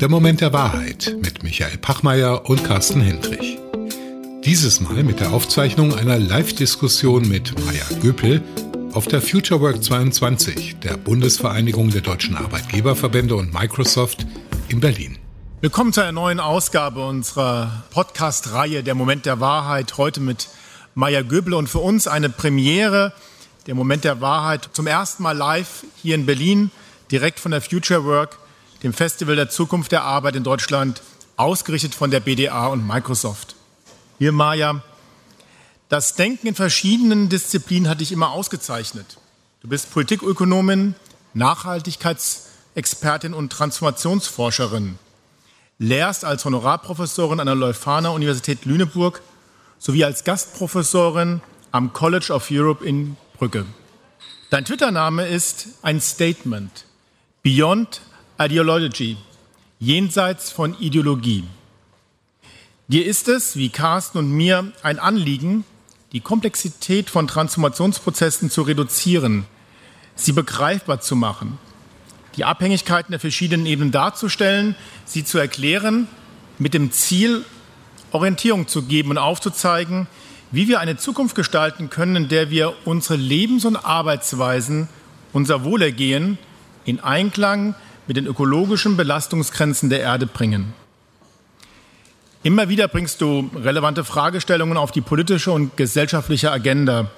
Der Moment der Wahrheit mit Michael Pachmeier und Carsten Hendrich. Dieses Mal mit der Aufzeichnung einer Live-Diskussion mit Maya Göpel auf der FutureWork 22 der Bundesvereinigung der deutschen Arbeitgeberverbände und Microsoft in Berlin. Willkommen zu einer neuen Ausgabe unserer Podcast-Reihe Der Moment der Wahrheit. Heute mit Maya Göbel und für uns eine Premiere. Der Moment der Wahrheit zum ersten Mal live hier in Berlin, direkt von der Future Work, dem Festival der Zukunft der Arbeit in Deutschland, ausgerichtet von der BDA und Microsoft. Hier, Maya, das Denken in verschiedenen Disziplinen hat dich immer ausgezeichnet. Du bist Politikökonomin, Nachhaltigkeitsexpertin und Transformationsforscherin lehrst als Honorarprofessorin an der Leuphana Universität Lüneburg sowie als Gastprofessorin am College of Europe in Brügge. Dein Twitter-Name ist ein Statement. Beyond Ideology. Jenseits von Ideologie. Dir ist es, wie Carsten und mir, ein Anliegen, die Komplexität von Transformationsprozessen zu reduzieren, sie begreifbar zu machen die Abhängigkeiten der verschiedenen Ebenen darzustellen, sie zu erklären, mit dem Ziel, Orientierung zu geben und aufzuzeigen, wie wir eine Zukunft gestalten können, in der wir unsere Lebens- und Arbeitsweisen, unser Wohlergehen in Einklang mit den ökologischen Belastungsgrenzen der Erde bringen. Immer wieder bringst du relevante Fragestellungen auf die politische und gesellschaftliche Agenda.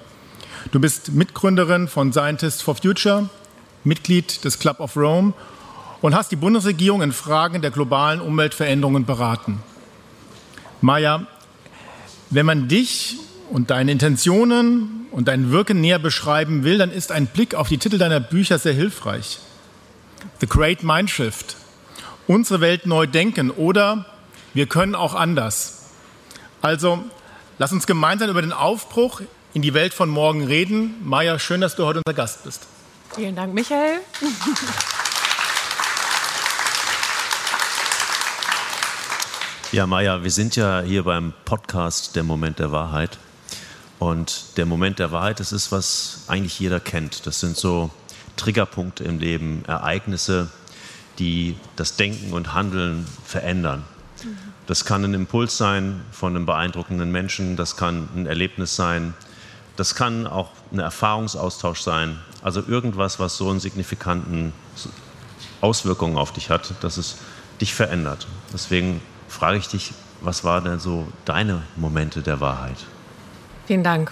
Du bist Mitgründerin von Scientists for Future, Mitglied des Club of Rome und hast die Bundesregierung in Fragen der globalen Umweltveränderungen beraten. Maja, wenn man dich und deine Intentionen und dein Wirken näher beschreiben will, dann ist ein Blick auf die Titel deiner Bücher sehr hilfreich. The Great Mindshift, Unsere Welt neu denken oder Wir können auch anders. Also, lass uns gemeinsam über den Aufbruch in die Welt von morgen reden. Maja, schön, dass du heute unser Gast bist. Vielen Dank, Michael. Ja, Maja, wir sind ja hier beim Podcast Der Moment der Wahrheit. Und der Moment der Wahrheit, das ist, was eigentlich jeder kennt. Das sind so Triggerpunkte im Leben, Ereignisse, die das Denken und Handeln verändern. Das kann ein Impuls sein von einem beeindruckenden Menschen, das kann ein Erlebnis sein, das kann auch ein Erfahrungsaustausch sein. Also irgendwas, was so einen signifikanten Auswirkungen auf dich hat, dass es dich verändert. Deswegen frage ich dich, was waren denn so deine Momente der Wahrheit? Vielen Dank.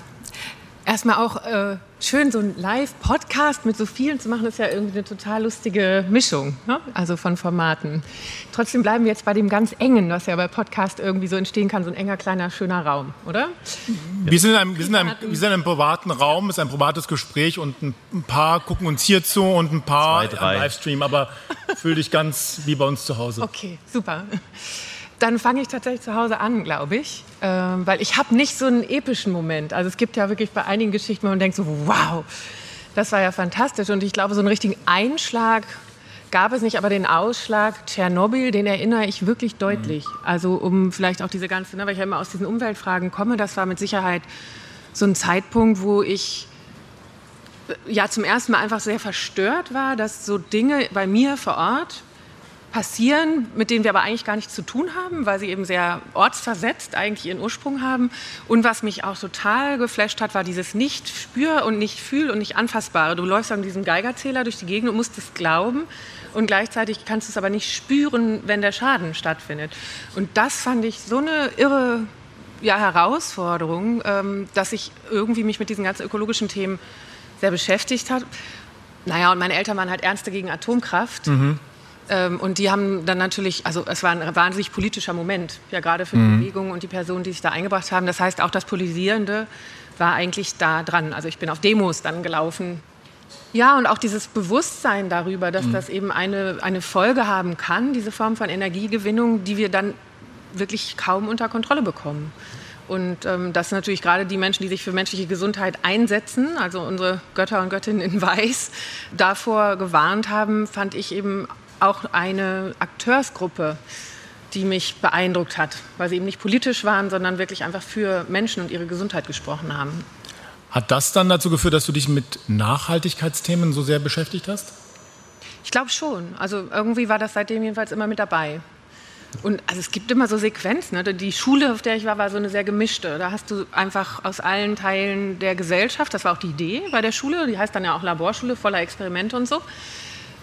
Erstmal auch äh, schön, so ein Live-Podcast mit so vielen zu machen, ist ja irgendwie eine total lustige Mischung, ne? also von Formaten. Trotzdem bleiben wir jetzt bei dem ganz engen, was ja bei Podcast irgendwie so entstehen kann, so ein enger, kleiner, schöner Raum, oder? Wir sind in einem, wir sind in einem, wir sind in einem privaten Raum, es ist ein privates Gespräch und ein, paar gucken uns hier zu und ein paar Zwei, Livestream, aber fühl dich ganz wie bei uns zu Hause. Okay, super. Dann fange ich tatsächlich zu Hause an, glaube ich, ähm, weil ich habe nicht so einen epischen Moment. Also es gibt ja wirklich bei einigen Geschichten, wo man denkt so, wow, das war ja fantastisch. Und ich glaube, so einen richtigen Einschlag gab es nicht, aber den Ausschlag Tschernobyl, den erinnere ich wirklich deutlich. Also um vielleicht auch diese ganze, ne, weil ich ja immer aus diesen Umweltfragen komme, das war mit Sicherheit so ein Zeitpunkt, wo ich äh, ja zum ersten Mal einfach sehr verstört war, dass so Dinge bei mir vor Ort passieren, mit denen wir aber eigentlich gar nichts zu tun haben, weil sie eben sehr ortsversetzt eigentlich ihren Ursprung haben. Und was mich auch total geflasht hat, war dieses nicht spür und nicht fühl und nicht anfassbare. Du läufst an diesem Geigerzähler durch die Gegend und musst es glauben und gleichzeitig kannst du es aber nicht spüren, wenn der Schaden stattfindet. Und das fand ich so eine irre ja, Herausforderung, ähm, dass ich irgendwie mich mit diesen ganzen ökologischen Themen sehr beschäftigt habe. Naja, und meine Eltern waren halt Ernste gegen Atomkraft. Ähm, und die haben dann natürlich, also es war ein wahnsinnig politischer Moment, ja gerade für die Bewegung und die Personen, die sich da eingebracht haben. Das heißt, auch das Polisierende war eigentlich da dran. Also ich bin auf Demos dann gelaufen. Ja, und auch dieses Bewusstsein darüber, dass das eben eine, eine Folge haben kann, diese Form von Energiegewinnung, die wir dann wirklich kaum unter Kontrolle bekommen. Und ähm, dass natürlich gerade die Menschen, die sich für menschliche Gesundheit einsetzen, also unsere Götter und Göttinnen in Weiß, davor gewarnt haben, fand ich eben auch eine Akteursgruppe, die mich beeindruckt hat, weil sie eben nicht politisch waren, sondern wirklich einfach für Menschen und ihre Gesundheit gesprochen haben. Hat das dann dazu geführt, dass du dich mit Nachhaltigkeitsthemen so sehr beschäftigt hast? Ich glaube schon. Also irgendwie war das seitdem jedenfalls immer mit dabei. Und also es gibt immer so Sequenzen. Ne? Die Schule, auf der ich war, war so eine sehr gemischte. Da hast du einfach aus allen Teilen der Gesellschaft, das war auch die Idee bei der Schule, die heißt dann ja auch Laborschule, voller Experimente und so.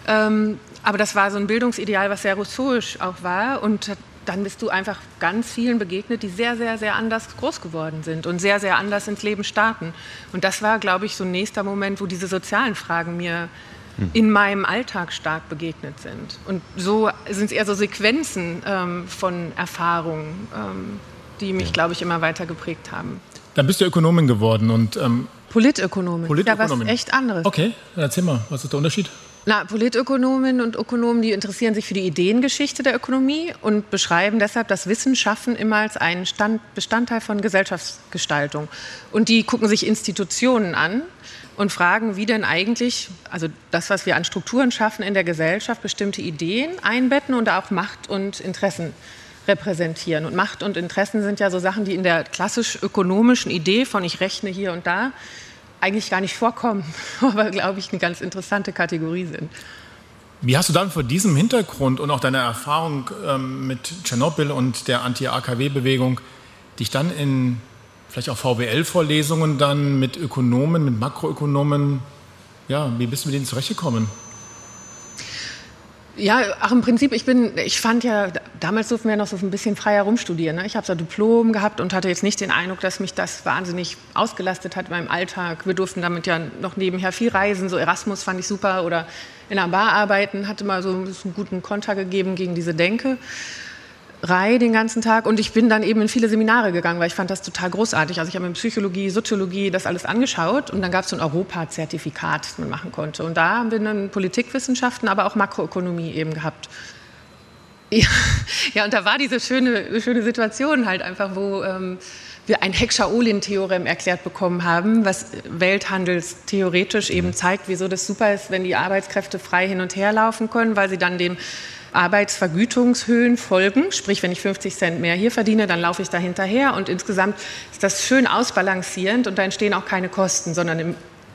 Ähm, aber das war so ein Bildungsideal, was sehr rousseauisch auch war. Und dann bist du einfach ganz vielen begegnet, die sehr, sehr, sehr anders groß geworden sind und sehr, sehr anders ins Leben starten. Und das war, glaube ich, so ein nächster Moment, wo diese sozialen Fragen mir hm. in meinem Alltag stark begegnet sind. Und so sind es eher so Sequenzen ähm, von Erfahrungen, ähm, die mich, glaube ich, immer weiter geprägt haben. Dann bist du Ökonomin geworden und ähm Politökonomin. Politökonomin. Ja, was echt anderes. Okay, erzähl mal, was ist der Unterschied? Na, Politökonominnen und Ökonomen, die interessieren sich für die Ideengeschichte der Ökonomie und beschreiben deshalb das Wissenschaften immer als einen Stand, Bestandteil von Gesellschaftsgestaltung. Und die gucken sich Institutionen an und fragen, wie denn eigentlich, also das, was wir an Strukturen schaffen in der Gesellschaft, bestimmte Ideen einbetten und auch Macht und Interessen repräsentieren. Und Macht und Interessen sind ja so Sachen, die in der klassisch ökonomischen Idee von ich rechne hier und da eigentlich gar nicht vorkommen, aber glaube ich eine ganz interessante Kategorie sind. Wie hast du dann vor diesem Hintergrund und auch deiner Erfahrung ähm, mit Tschernobyl und der Anti-AKW-Bewegung dich dann in vielleicht auch VWL-Vorlesungen dann mit Ökonomen, mit Makroökonomen, ja, wie bist du mit denen zurechtgekommen? Ja, auch im Prinzip, ich bin, ich fand ja, damals durften wir noch so ein bisschen freier rumstudieren. Ne? Ich habe so ein Diplom gehabt und hatte jetzt nicht den Eindruck, dass mich das wahnsinnig ausgelastet hat in meinem Alltag. Wir durften damit ja noch nebenher viel reisen. So Erasmus fand ich super oder in einer Bar arbeiten, hatte mal so einen guten Konter gegeben gegen diese Denke. Reihe den ganzen Tag und ich bin dann eben in viele Seminare gegangen, weil ich fand das total großartig. Also ich habe mir Psychologie, Soziologie das alles angeschaut und dann gab es so ein Europa-Zertifikat, das man machen konnte. Und da haben wir dann Politikwissenschaften, aber auch Makroökonomie eben gehabt. Ja, ja und da war diese schöne, schöne Situation halt einfach, wo ähm, wir ein Heckscher-Ohlin-Theorem erklärt bekommen haben, was welthandelstheoretisch eben zeigt, wieso das super ist, wenn die Arbeitskräfte frei hin und her laufen können, weil sie dann dem Arbeitsvergütungshöhen folgen. Sprich, wenn ich 50 Cent mehr hier verdiene, dann laufe ich da hinterher. Und insgesamt ist das schön ausbalancierend und da entstehen auch keine Kosten, sondern im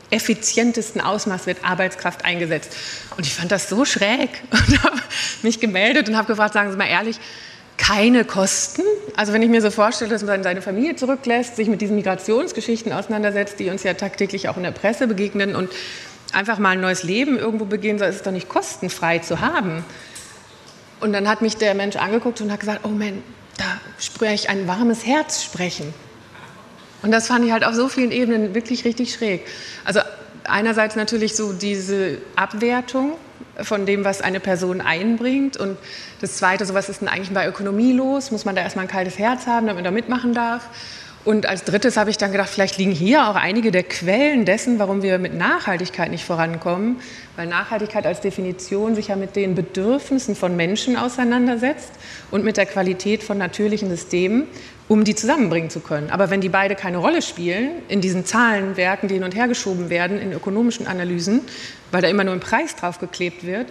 effizientesten Ausmaß wird Arbeitskraft eingesetzt. Und ich fand das so schräg und habe mich gemeldet und habe gefragt, sagen Sie mal ehrlich, keine Kosten. Also wenn ich mir so vorstelle, dass man seine Familie zurücklässt, sich mit diesen Migrationsgeschichten auseinandersetzt, die uns ja tagtäglich auch in der Presse begegnen und einfach mal ein neues Leben irgendwo beginnen soll, ist es doch nicht kostenfrei zu haben. Und dann hat mich der Mensch angeguckt und hat gesagt, oh Mann, da spüre ich ein warmes Herz sprechen. Und das fand ich halt auf so vielen Ebenen wirklich richtig schräg. Also einerseits natürlich so diese Abwertung von dem, was eine Person einbringt. Und das Zweite, so was ist denn eigentlich bei Ökonomie los? Muss man da erstmal ein kaltes Herz haben, damit man da mitmachen darf? Und als drittes habe ich dann gedacht, vielleicht liegen hier auch einige der Quellen dessen, warum wir mit Nachhaltigkeit nicht vorankommen, weil Nachhaltigkeit als Definition sich ja mit den Bedürfnissen von Menschen auseinandersetzt und mit der Qualität von natürlichen Systemen, um die zusammenbringen zu können. Aber wenn die beide keine Rolle spielen in diesen Zahlenwerken, die hin und her geschoben werden, in ökonomischen Analysen, weil da immer nur ein Preis drauf geklebt wird,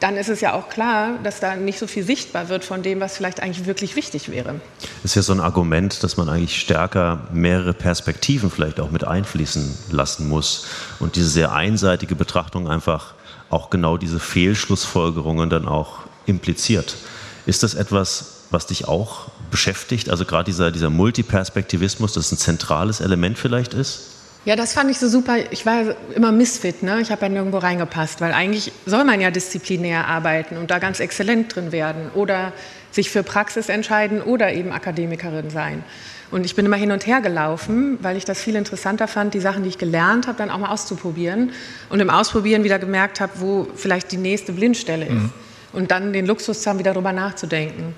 dann ist es ja auch klar, dass da nicht so viel sichtbar wird von dem, was vielleicht eigentlich wirklich wichtig wäre. Das ist ja so ein Argument, dass man eigentlich stärker mehrere Perspektiven vielleicht auch mit einfließen lassen muss und diese sehr einseitige Betrachtung einfach auch genau diese Fehlschlussfolgerungen dann auch impliziert. Ist das etwas, was dich auch beschäftigt? Also gerade dieser, dieser Multiperspektivismus, das ein zentrales Element vielleicht ist? Ja, das fand ich so super. Ich war immer Misfit, ne? ich habe ja nirgendwo reingepasst, weil eigentlich soll man ja disziplinär arbeiten und da ganz exzellent drin werden oder sich für Praxis entscheiden oder eben Akademikerin sein. Und ich bin immer hin und her gelaufen, weil ich das viel interessanter fand, die Sachen, die ich gelernt habe, dann auch mal auszuprobieren und im Ausprobieren wieder gemerkt habe, wo vielleicht die nächste Blindstelle ist. Mhm. Und dann den Luxus zu haben, wieder darüber nachzudenken.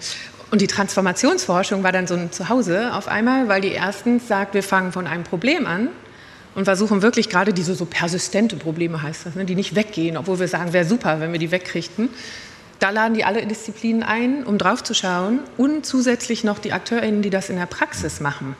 Und die Transformationsforschung war dann so ein Zuhause auf einmal, weil die erstens sagt, wir fangen von einem Problem an und versuchen wirklich gerade diese so persistente Probleme heißt das, ne, die nicht weggehen, obwohl wir sagen, wäre super, wenn wir die wegkriegten. Da laden die alle Disziplinen ein, um drauf zu schauen und zusätzlich noch die AkteurInnen, die das in der Praxis machen.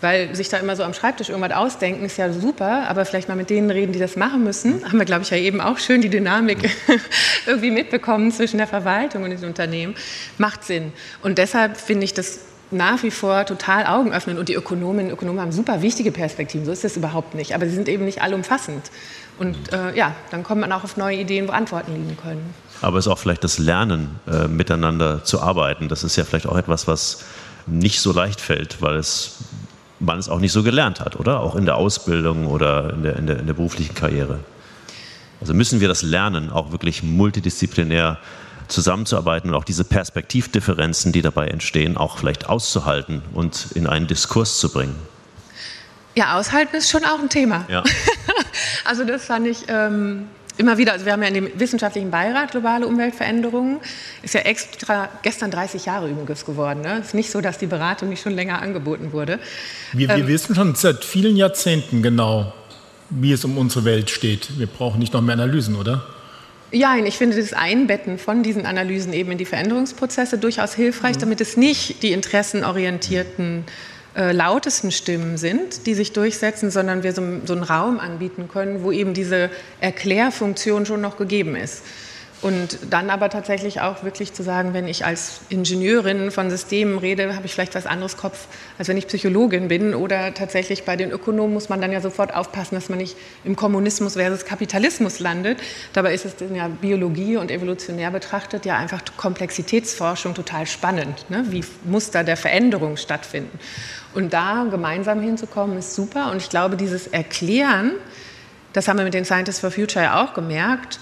Weil sich da immer so am Schreibtisch irgendwas ausdenken, ist ja super, aber vielleicht mal mit denen reden, die das machen müssen. Haben wir, glaube ich, ja eben auch schön die Dynamik irgendwie mitbekommen zwischen der Verwaltung und den Unternehmen. Macht Sinn. Und deshalb finde ich das nach wie vor total Augen öffnen. Und die Ökonominnen und Ökonomen haben super wichtige Perspektiven, so ist das überhaupt nicht. Aber sie sind eben nicht allumfassend. Und äh, ja, dann kommt man auch auf neue Ideen, wo Antworten liegen können. Aber es ist auch vielleicht das Lernen, äh, miteinander zu arbeiten. Das ist ja vielleicht auch etwas, was nicht so leicht fällt, weil es, man es auch nicht so gelernt hat, oder? Auch in der Ausbildung oder in der, in der, in der beruflichen Karriere. Also müssen wir das lernen, auch wirklich multidisziplinär zusammenzuarbeiten und auch diese Perspektivdifferenzen, die dabei entstehen, auch vielleicht auszuhalten und in einen Diskurs zu bringen. Ja, aushalten ist schon auch ein Thema. Ja. also das fand ich ähm, immer wieder, also wir haben ja in dem wissenschaftlichen Beirat globale Umweltveränderungen, ist ja extra gestern 30 Jahre übrigens geworden. Ne? ist nicht so, dass die Beratung nicht schon länger angeboten wurde. Wir, wir ähm, wissen schon seit vielen Jahrzehnten genau, wie es um unsere Welt steht. Wir brauchen nicht noch mehr Analysen, oder? Ja, ich finde das Einbetten von diesen Analysen eben in die Veränderungsprozesse durchaus hilfreich, mhm. damit es nicht die interessenorientierten äh, lautesten Stimmen sind, die sich durchsetzen, sondern wir so, so einen Raum anbieten können, wo eben diese Erklärfunktion schon noch gegeben ist. Und dann aber tatsächlich auch wirklich zu sagen, wenn ich als Ingenieurin von Systemen rede, habe ich vielleicht was anderes Kopf, als wenn ich Psychologin bin. Oder tatsächlich bei den Ökonomen muss man dann ja sofort aufpassen, dass man nicht im Kommunismus versus Kapitalismus landet. Dabei ist es in der Biologie und evolutionär betrachtet ja einfach Komplexitätsforschung total spannend. Ne? Wie Muster der Veränderung stattfinden. Und da gemeinsam hinzukommen, ist super. Und ich glaube, dieses Erklären, das haben wir mit den Scientists for Future ja auch gemerkt,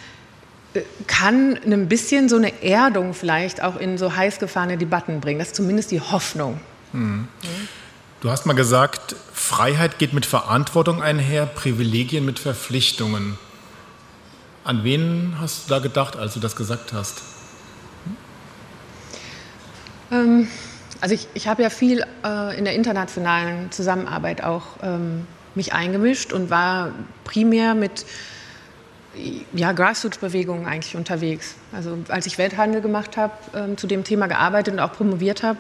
kann ein bisschen so eine Erdung vielleicht auch in so heiß gefahrene Debatten bringen. Das ist zumindest die Hoffnung. Mhm. Du hast mal gesagt, Freiheit geht mit Verantwortung einher, Privilegien mit Verpflichtungen. An wen hast du da gedacht, als du das gesagt hast? Ähm, also ich, ich habe ja viel äh, in der internationalen Zusammenarbeit auch ähm, mich eingemischt und war primär mit ja, Grassroots-Bewegungen eigentlich unterwegs. Also als ich Welthandel gemacht habe, äh, zu dem Thema gearbeitet und auch promoviert habe,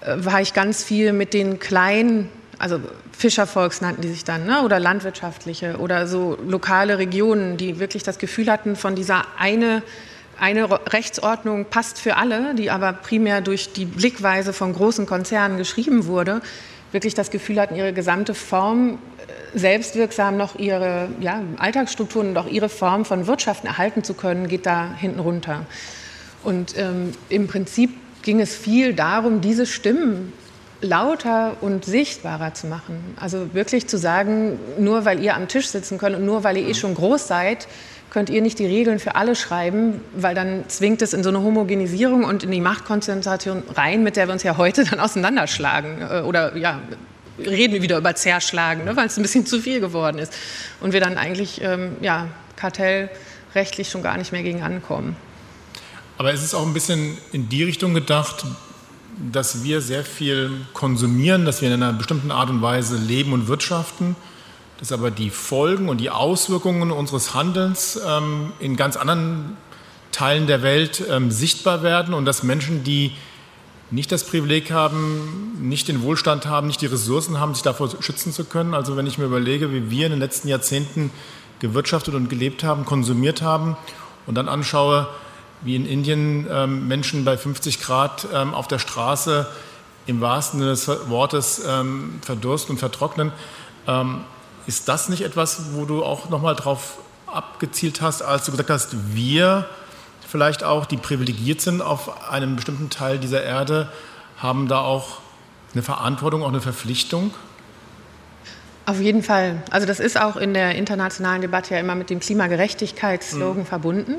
äh, war ich ganz viel mit den kleinen, also Fischervolks nannten die sich dann, ne? oder landwirtschaftliche oder so lokale Regionen, die wirklich das Gefühl hatten, von dieser eine, eine Rechtsordnung passt für alle, die aber primär durch die Blickweise von großen Konzernen geschrieben wurde, wirklich das Gefühl hatten, ihre gesamte Form selbstwirksam noch ihre ja, Alltagsstrukturen und auch ihre Form von Wirtschaften erhalten zu können, geht da hinten runter. Und ähm, im Prinzip ging es viel darum, diese Stimmen lauter und sichtbarer zu machen. Also wirklich zu sagen, nur weil ihr am Tisch sitzen könnt und nur weil ihr eh schon groß seid, könnt ihr nicht die Regeln für alle schreiben, weil dann zwingt es in so eine Homogenisierung und in die Machtkonzentration rein, mit der wir uns ja heute dann auseinanderschlagen äh, oder ja, reden wir wieder über Zerschlagen, ne, weil es ein bisschen zu viel geworden ist. Und wir dann eigentlich ähm, ja, kartellrechtlich schon gar nicht mehr gegen ankommen. Aber es ist auch ein bisschen in die Richtung gedacht, dass wir sehr viel konsumieren, dass wir in einer bestimmten Art und Weise leben und wirtschaften, dass aber die Folgen und die Auswirkungen unseres Handelns ähm, in ganz anderen Teilen der Welt ähm, sichtbar werden und dass Menschen, die nicht das Privileg haben, nicht den Wohlstand haben, nicht die Ressourcen haben, sich davor schützen zu können. Also wenn ich mir überlege, wie wir in den letzten Jahrzehnten gewirtschaftet und gelebt haben, konsumiert haben und dann anschaue, wie in Indien ähm, Menschen bei 50 Grad ähm, auf der Straße im wahrsten Sinne des Wortes ähm, verdursten und vertrocknen, ähm, ist das nicht etwas, wo du auch nochmal drauf abgezielt hast, als du gesagt hast, wir vielleicht auch, die privilegiert sind auf einem bestimmten Teil dieser Erde, haben da auch eine Verantwortung, auch eine Verpflichtung? Auf jeden Fall. Also das ist auch in der internationalen Debatte ja immer mit dem Klimagerechtigkeitsslogan mhm. verbunden.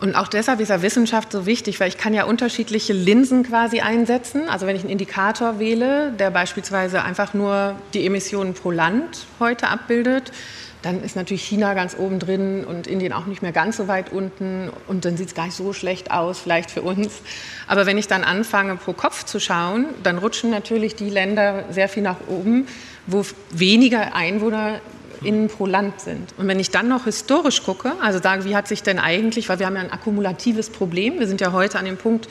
Und auch deshalb ist ja Wissenschaft so wichtig, weil ich kann ja unterschiedliche Linsen quasi einsetzen. Also wenn ich einen Indikator wähle, der beispielsweise einfach nur die Emissionen pro Land heute abbildet, dann ist natürlich China ganz oben drin und Indien auch nicht mehr ganz so weit unten. Und dann sieht es gar nicht so schlecht aus, vielleicht für uns. Aber wenn ich dann anfange, pro Kopf zu schauen, dann rutschen natürlich die Länder sehr viel nach oben, wo weniger Einwohner innen pro Land sind. Und wenn ich dann noch historisch gucke, also sage, wie hat sich denn eigentlich, weil wir haben ja ein akkumulatives Problem, wir sind ja heute an dem Punkt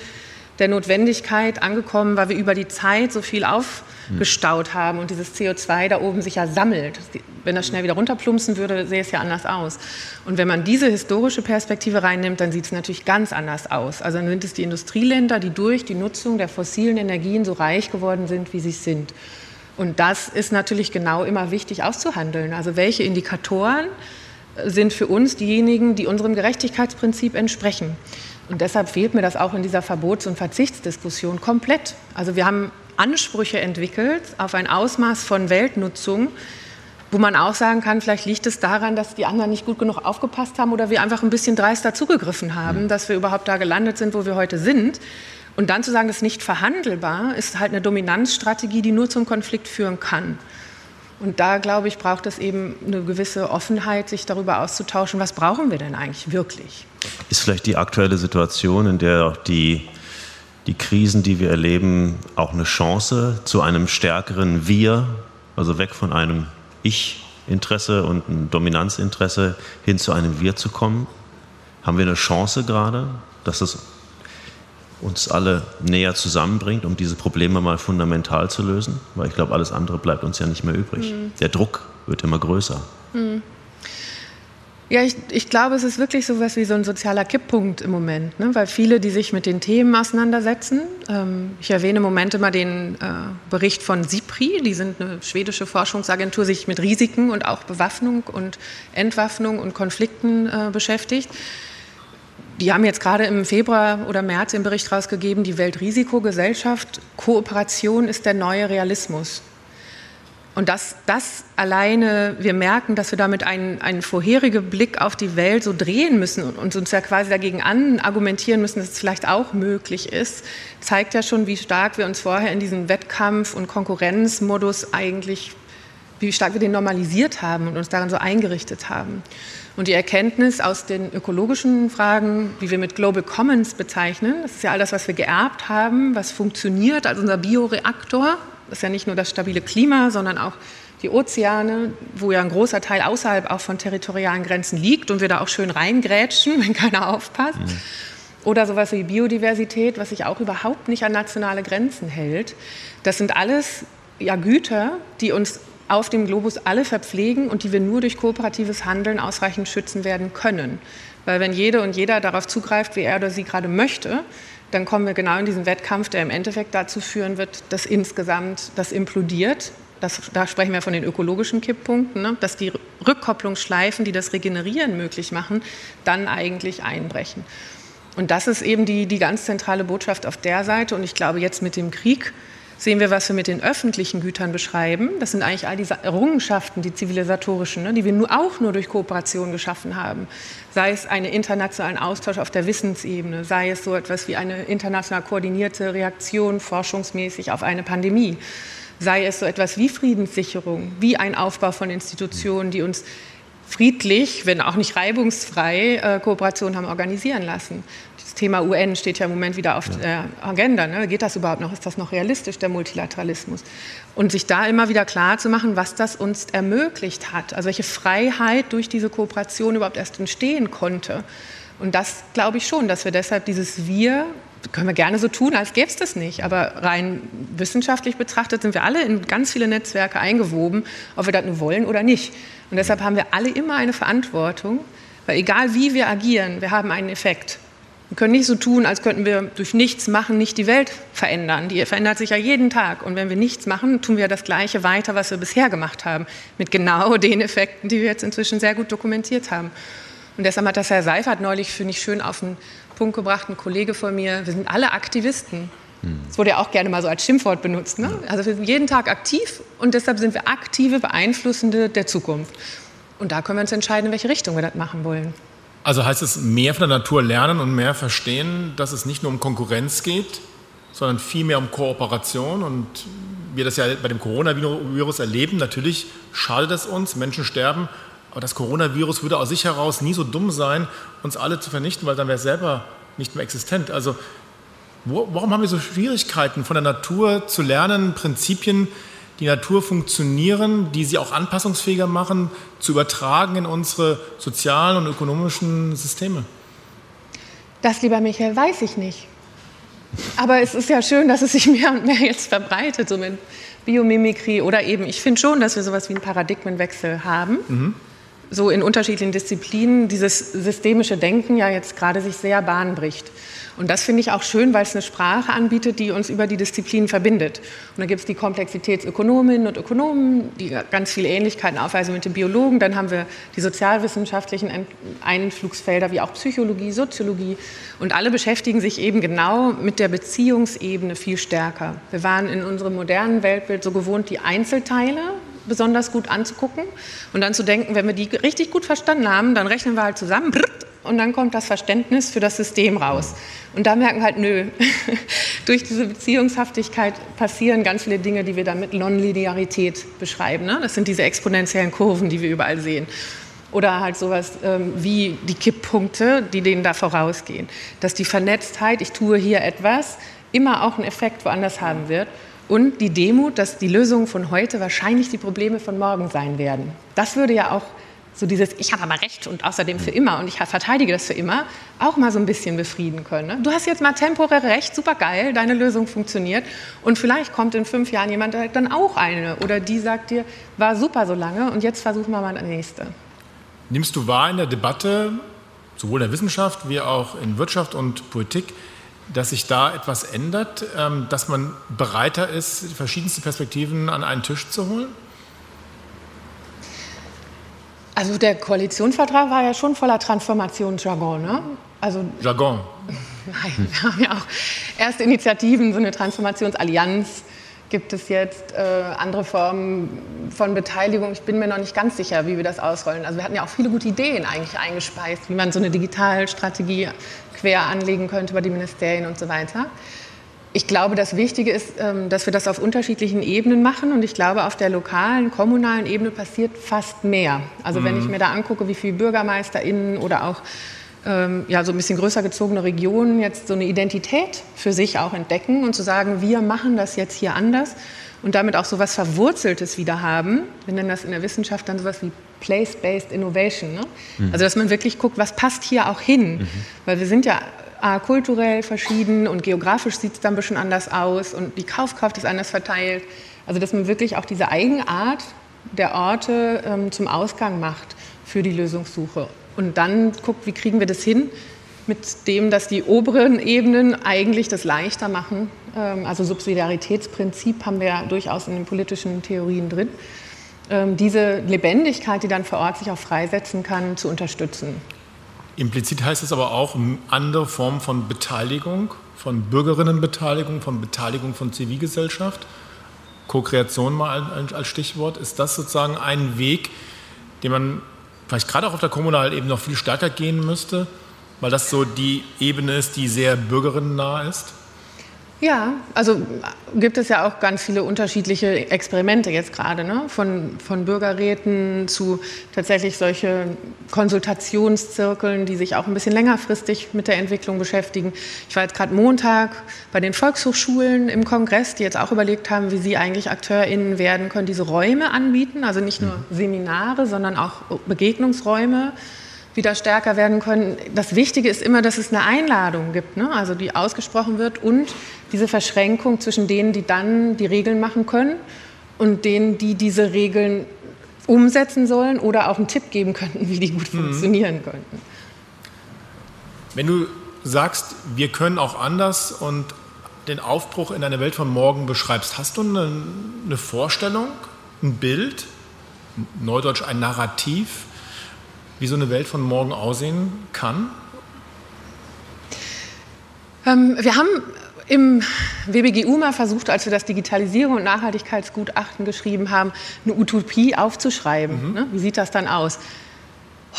der Notwendigkeit angekommen, weil wir über die Zeit so viel aufgestaut haben und dieses CO2 da oben sich ja sammelt. Wenn das schnell wieder runterplumpsen würde, sähe es ja anders aus. Und wenn man diese historische Perspektive reinnimmt, dann sieht es natürlich ganz anders aus. Also dann sind es die Industrieländer, die durch die Nutzung der fossilen Energien so reich geworden sind, wie sie sind. Und das ist natürlich genau immer wichtig auszuhandeln. Also welche Indikatoren sind für uns diejenigen, die unserem Gerechtigkeitsprinzip entsprechen. Und deshalb fehlt mir das auch in dieser Verbots- und Verzichtsdiskussion komplett. Also wir haben Ansprüche entwickelt auf ein Ausmaß von Weltnutzung, wo man auch sagen kann, vielleicht liegt es daran, dass die anderen nicht gut genug aufgepasst haben oder wir einfach ein bisschen dreister zugegriffen haben, dass wir überhaupt da gelandet sind, wo wir heute sind. Und dann zu sagen, das ist nicht verhandelbar, ist halt eine Dominanzstrategie, die nur zum Konflikt führen kann. Und da, glaube ich, braucht es eben eine gewisse Offenheit, sich darüber auszutauschen, was brauchen wir denn eigentlich wirklich. Ist vielleicht die aktuelle Situation, in der auch die, die Krisen, die wir erleben, auch eine Chance zu einem stärkeren Wir, also weg von einem Ich-Interesse und einem Dominanzinteresse hin zu einem Wir zu kommen? Haben wir eine Chance gerade, dass es uns alle näher zusammenbringt, um diese Probleme mal fundamental zu lösen? Weil ich glaube, alles andere bleibt uns ja nicht mehr übrig. Mhm. Der Druck wird immer größer. Mhm. Ja, ich, ich, glaube, es ist wirklich so etwas wie so ein sozialer Kipppunkt im Moment, ne? weil viele, die sich mit den Themen auseinandersetzen, ähm, ich erwähne im Moment immer den äh, Bericht von SIPRI, die sind eine schwedische Forschungsagentur, sich mit Risiken und auch Bewaffnung und Entwaffnung und Konflikten äh, beschäftigt. Die haben jetzt gerade im Februar oder März den Bericht rausgegeben, die Weltrisikogesellschaft, Kooperation ist der neue Realismus. Und dass das alleine, wir merken, dass wir damit einen, einen vorherigen Blick auf die Welt so drehen müssen und uns ja quasi dagegen anargumentieren müssen, dass es vielleicht auch möglich ist, zeigt ja schon, wie stark wir uns vorher in diesem Wettkampf- und Konkurrenzmodus eigentlich, wie stark wir den normalisiert haben und uns daran so eingerichtet haben. Und die Erkenntnis aus den ökologischen Fragen, wie wir mit Global Commons bezeichnen, das ist ja all das, was wir geerbt haben, was funktioniert als unser Bioreaktor. Das ist ja nicht nur das stabile Klima, sondern auch die Ozeane, wo ja ein großer Teil außerhalb auch von territorialen Grenzen liegt und wir da auch schön reingrätschen, wenn keiner aufpasst. Mhm. Oder sowas wie Biodiversität, was sich auch überhaupt nicht an nationale Grenzen hält. Das sind alles ja, Güter, die uns auf dem Globus alle verpflegen und die wir nur durch kooperatives Handeln ausreichend schützen werden können. Weil wenn jede und jeder darauf zugreift, wie er oder sie gerade möchte, dann kommen wir genau in diesen Wettkampf, der im Endeffekt dazu führen wird, dass insgesamt das implodiert. Das, da sprechen wir von den ökologischen Kipppunkten, ne? dass die Rückkopplungsschleifen, die das Regenerieren möglich machen, dann eigentlich einbrechen. Und das ist eben die, die ganz zentrale Botschaft auf der Seite. Und ich glaube, jetzt mit dem Krieg sehen wir, was wir mit den öffentlichen Gütern beschreiben. Das sind eigentlich all diese Errungenschaften, die zivilisatorischen, ne, die wir nur, auch nur durch Kooperation geschaffen haben. Sei es einen internationalen Austausch auf der Wissensebene, sei es so etwas wie eine international koordinierte Reaktion forschungsmäßig auf eine Pandemie, sei es so etwas wie Friedenssicherung, wie ein Aufbau von Institutionen, die uns friedlich, wenn auch nicht reibungsfrei, äh, Kooperation haben organisieren lassen. Thema UN steht ja im Moment wieder auf der Agenda. Ne? Geht das überhaupt noch? Ist das noch realistisch, der Multilateralismus? Und sich da immer wieder klar zu machen, was das uns ermöglicht hat, also welche Freiheit durch diese Kooperation überhaupt erst entstehen konnte. Und das glaube ich schon, dass wir deshalb dieses Wir, können wir gerne so tun, als gäbe es das nicht. Aber rein wissenschaftlich betrachtet sind wir alle in ganz viele Netzwerke eingewoben, ob wir das nur wollen oder nicht. Und deshalb haben wir alle immer eine Verantwortung, weil egal wie wir agieren, wir haben einen Effekt. Wir können nicht so tun, als könnten wir durch nichts machen nicht die Welt verändern. Die verändert sich ja jeden Tag. Und wenn wir nichts machen, tun wir das Gleiche weiter, was wir bisher gemacht haben. Mit genau den Effekten, die wir jetzt inzwischen sehr gut dokumentiert haben. Und deshalb hat das Herr Seifert neulich, finde ich, schön auf den Punkt gebracht, ein Kollege von mir. Wir sind alle Aktivisten. Das wurde ja auch gerne mal so als Schimpfwort benutzt. Ne? Also wir sind jeden Tag aktiv und deshalb sind wir aktive Beeinflussende der Zukunft. Und da können wir uns entscheiden, in welche Richtung wir das machen wollen. Also heißt es mehr von der Natur lernen und mehr verstehen, dass es nicht nur um Konkurrenz geht, sondern vielmehr um Kooperation. Und wir das ja bei dem Coronavirus erleben, natürlich schadet es uns, Menschen sterben, aber das Coronavirus würde aus sich heraus nie so dumm sein, uns alle zu vernichten, weil dann wäre es selber nicht mehr existent. Also wo, warum haben wir so Schwierigkeiten, von der Natur zu lernen, Prinzipien, die Natur funktionieren, die sie auch anpassungsfähiger machen, zu übertragen in unsere sozialen und ökonomischen Systeme? Das, lieber Michael, weiß ich nicht. Aber es ist ja schön, dass es sich mehr und mehr jetzt verbreitet, so mit Biomimikrie oder eben, ich finde schon, dass wir sowas wie einen Paradigmenwechsel haben. Mhm. So in unterschiedlichen Disziplinen dieses systemische Denken ja jetzt gerade sich sehr Bahn bricht. Und das finde ich auch schön, weil es eine Sprache anbietet, die uns über die Disziplinen verbindet. Und dann gibt es die Komplexitätsökonominnen und Ökonomen, die ganz viele Ähnlichkeiten aufweisen mit den Biologen. Dann haben wir die sozialwissenschaftlichen Einflugsfelder wie auch Psychologie, Soziologie. Und alle beschäftigen sich eben genau mit der Beziehungsebene viel stärker. Wir waren in unserem modernen Weltbild so gewohnt, die Einzelteile besonders gut anzugucken und dann zu denken, wenn wir die richtig gut verstanden haben, dann rechnen wir halt zusammen und dann kommt das Verständnis für das System raus. Und da merken wir halt, nö, durch diese Beziehungshaftigkeit passieren ganz viele Dinge, die wir dann mit Nonlinearität beschreiben. Ne? Das sind diese exponentiellen Kurven, die wir überall sehen. Oder halt sowas ähm, wie die Kipppunkte, die denen da vorausgehen. Dass die Vernetztheit, ich tue hier etwas, immer auch einen Effekt woanders haben wird. Und die Demut, dass die Lösungen von heute wahrscheinlich die Probleme von morgen sein werden. Das würde ja auch so dieses Ich habe aber Recht und außerdem für immer und ich verteidige das für immer, auch mal so ein bisschen befrieden können. Ne? Du hast jetzt mal temporär Recht, super geil, deine Lösung funktioniert und vielleicht kommt in fünf Jahren jemand, der dann auch eine oder die sagt dir, war super so lange und jetzt versuchen wir mal das nächste. Nimmst du wahr in der Debatte, sowohl in der Wissenschaft wie auch in Wirtschaft und Politik, dass sich da etwas ändert, ähm, dass man bereiter ist, verschiedenste Perspektiven an einen Tisch zu holen? Also der Koalitionsvertrag war ja schon voller Transformationsjargon. Ne? Also, Jargon. Nein, wir haben ja auch erste Initiativen, so eine Transformationsallianz gibt es jetzt, äh, andere Formen von Beteiligung. Ich bin mir noch nicht ganz sicher, wie wir das ausrollen. Also wir hatten ja auch viele gute Ideen eigentlich eingespeist, wie man so eine Digitalstrategie quer anlegen könnte über die Ministerien und so weiter. Ich glaube, das Wichtige ist, ähm, dass wir das auf unterschiedlichen Ebenen machen. Und ich glaube, auf der lokalen, kommunalen Ebene passiert fast mehr. Also mhm. wenn ich mir da angucke, wie viele BürgermeisterInnen oder auch ähm, ja, so ein bisschen größer gezogene Regionen jetzt so eine Identität für sich auch entdecken und zu sagen, wir machen das jetzt hier anders und damit auch so was Verwurzeltes wieder haben. Wir nennen das in der Wissenschaft dann sowas wie Place-Based Innovation. Ne? Mhm. Also dass man wirklich guckt, was passt hier auch hin. Mhm. Weil wir sind ja äh, kulturell verschieden und geografisch sieht es dann ein bisschen anders aus und die Kaufkraft ist anders verteilt. Also dass man wirklich auch diese Eigenart der Orte ähm, zum Ausgang macht für die Lösungssuche. Und dann guckt, wie kriegen wir das hin, mit dem, dass die oberen Ebenen eigentlich das leichter machen. Ähm, also Subsidiaritätsprinzip haben wir ja durchaus in den politischen Theorien drin. Ähm, diese Lebendigkeit, die dann vor Ort sich auch freisetzen kann, zu unterstützen. Implizit heißt es aber auch andere Formen von Beteiligung, von Bürgerinnenbeteiligung, von Beteiligung von Zivilgesellschaft. Co-Kreation mal als Stichwort. Ist das sozusagen ein Weg, den man vielleicht gerade auch auf der kommunalen Ebene noch viel stärker gehen müsste, weil das so die Ebene ist, die sehr bürgerinnennah ist? Ja, also gibt es ja auch ganz viele unterschiedliche Experimente jetzt gerade, ne? von, von Bürgerräten zu tatsächlich solche Konsultationszirkeln, die sich auch ein bisschen längerfristig mit der Entwicklung beschäftigen. Ich war jetzt gerade Montag bei den Volkshochschulen im Kongress, die jetzt auch überlegt haben, wie sie eigentlich AkteurInnen werden können, diese Räume anbieten, also nicht nur mhm. Seminare, sondern auch Begegnungsräume wieder stärker werden können. Das Wichtige ist immer, dass es eine Einladung gibt, ne? also die ausgesprochen wird und diese Verschränkung zwischen denen, die dann die Regeln machen können und denen, die diese Regeln umsetzen sollen oder auch einen Tipp geben könnten, wie die gut mhm. funktionieren könnten. Wenn du sagst, wir können auch anders und den Aufbruch in eine Welt von morgen beschreibst, hast du eine, eine Vorstellung, ein Bild, neudeutsch ein Narrativ, wie so eine Welt von morgen aussehen kann? Ähm, wir haben im WBGU mal versucht, als wir das Digitalisierung und Nachhaltigkeitsgutachten geschrieben haben, eine Utopie aufzuschreiben. Mhm. Ne? Wie sieht das dann aus?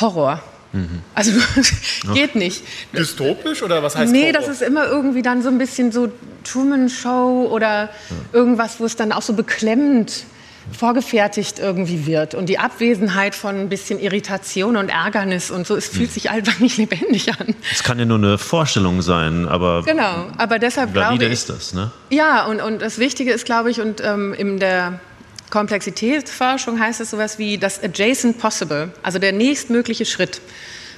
Horror. Mhm. Also geht nicht. Dystopisch oder was heißt Nee, Horror? das ist immer irgendwie dann so ein bisschen so Truman Show oder ja. irgendwas, wo es dann auch so beklemmend vorgefertigt irgendwie wird und die Abwesenheit von ein bisschen Irritation und Ärgernis und so, es fühlt hm. sich einfach nicht lebendig an. Es kann ja nur eine Vorstellung sein, aber genau, aber deshalb glaube ich, ist das, ne? Ja, und, und das Wichtige ist, glaube ich, und ähm, in der Komplexitätsforschung heißt es sowas wie das Adjacent Possible, also der nächstmögliche Schritt.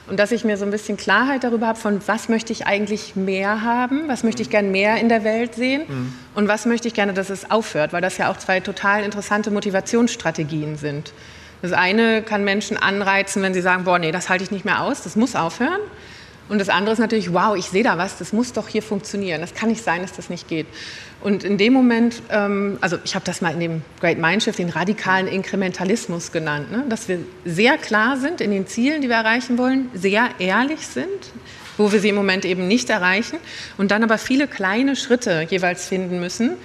Und dass ich mir so ein bisschen Klarheit darüber habe, von was möchte ich eigentlich mehr haben, was möchte ich gerne mehr in der Welt sehen mhm. und was möchte ich gerne, dass es aufhört, weil das ja auch zwei total interessante Motivationsstrategien sind. Das eine kann Menschen anreizen, wenn sie sagen, boah, nee, das halte ich nicht mehr aus, das muss aufhören. Und das andere ist natürlich, wow, ich sehe da was, das muss doch hier funktionieren. Das kann nicht sein, dass das nicht geht. Und in dem Moment, ähm, also ich habe das mal in dem Great Mindshift den radikalen Inkrementalismus genannt, ne? dass wir sehr klar sind in den Zielen, die wir erreichen wollen, sehr ehrlich sind, wo wir sie im Moment eben nicht erreichen und dann aber viele kleine Schritte jeweils finden müssen,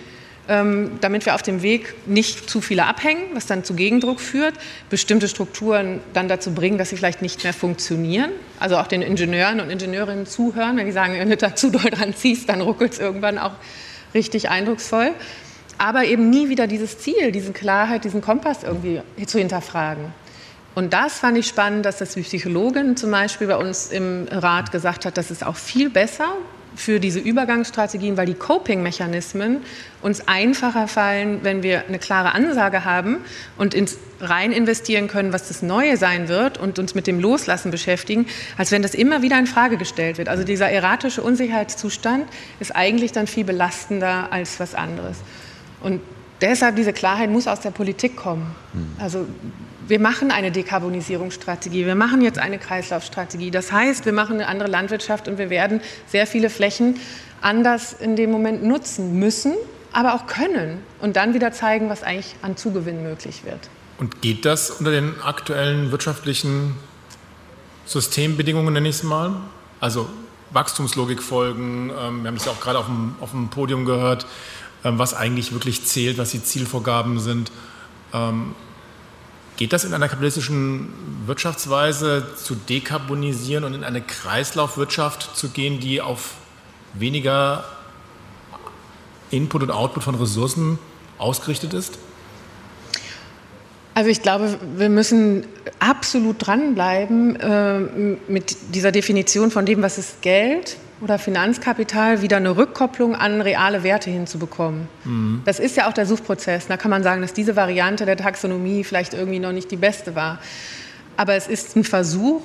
damit wir auf dem Weg nicht zu viele abhängen, was dann zu Gegendruck führt, bestimmte Strukturen dann dazu bringen, dass sie vielleicht nicht mehr funktionieren. Also auch den Ingenieuren und Ingenieurinnen zuhören, wenn die sagen, wenn du da zu doll dran ziehst, dann ruckelt es irgendwann auch richtig eindrucksvoll. Aber eben nie wieder dieses Ziel, diese Klarheit, diesen Kompass irgendwie zu hinterfragen. Und das fand ich spannend, dass das die Psychologin zum Beispiel bei uns im Rat gesagt hat, dass es auch viel besser für diese Übergangsstrategien, weil die Coping-Mechanismen uns einfacher fallen, wenn wir eine klare Ansage haben und ins rein investieren können, was das Neue sein wird und uns mit dem Loslassen beschäftigen, als wenn das immer wieder in Frage gestellt wird. Also dieser erratische Unsicherheitszustand ist eigentlich dann viel belastender als was anderes. Und deshalb diese Klarheit muss aus der Politik kommen. Also wir machen eine Dekarbonisierungsstrategie, wir machen jetzt eine Kreislaufstrategie. Das heißt, wir machen eine andere Landwirtschaft und wir werden sehr viele Flächen anders in dem Moment nutzen müssen, aber auch können und dann wieder zeigen, was eigentlich an Zugewinn möglich wird. Und geht das unter den aktuellen wirtschaftlichen Systembedingungen, nenne ich es mal? Also Wachstumslogik folgen, ähm, wir haben es ja auch gerade auf dem, auf dem Podium gehört, ähm, was eigentlich wirklich zählt, was die Zielvorgaben sind. Geht das in einer kapitalistischen Wirtschaftsweise zu dekarbonisieren und in eine Kreislaufwirtschaft zu gehen, die auf weniger Input und Output von Ressourcen ausgerichtet ist? Also ich glaube, wir müssen absolut dranbleiben äh, mit dieser Definition von dem, was ist Geld oder Finanzkapital wieder eine Rückkopplung an reale Werte hinzubekommen. Mhm. Das ist ja auch der Suchprozess. Da kann man sagen, dass diese Variante der Taxonomie vielleicht irgendwie noch nicht die beste war. Aber es ist ein Versuch,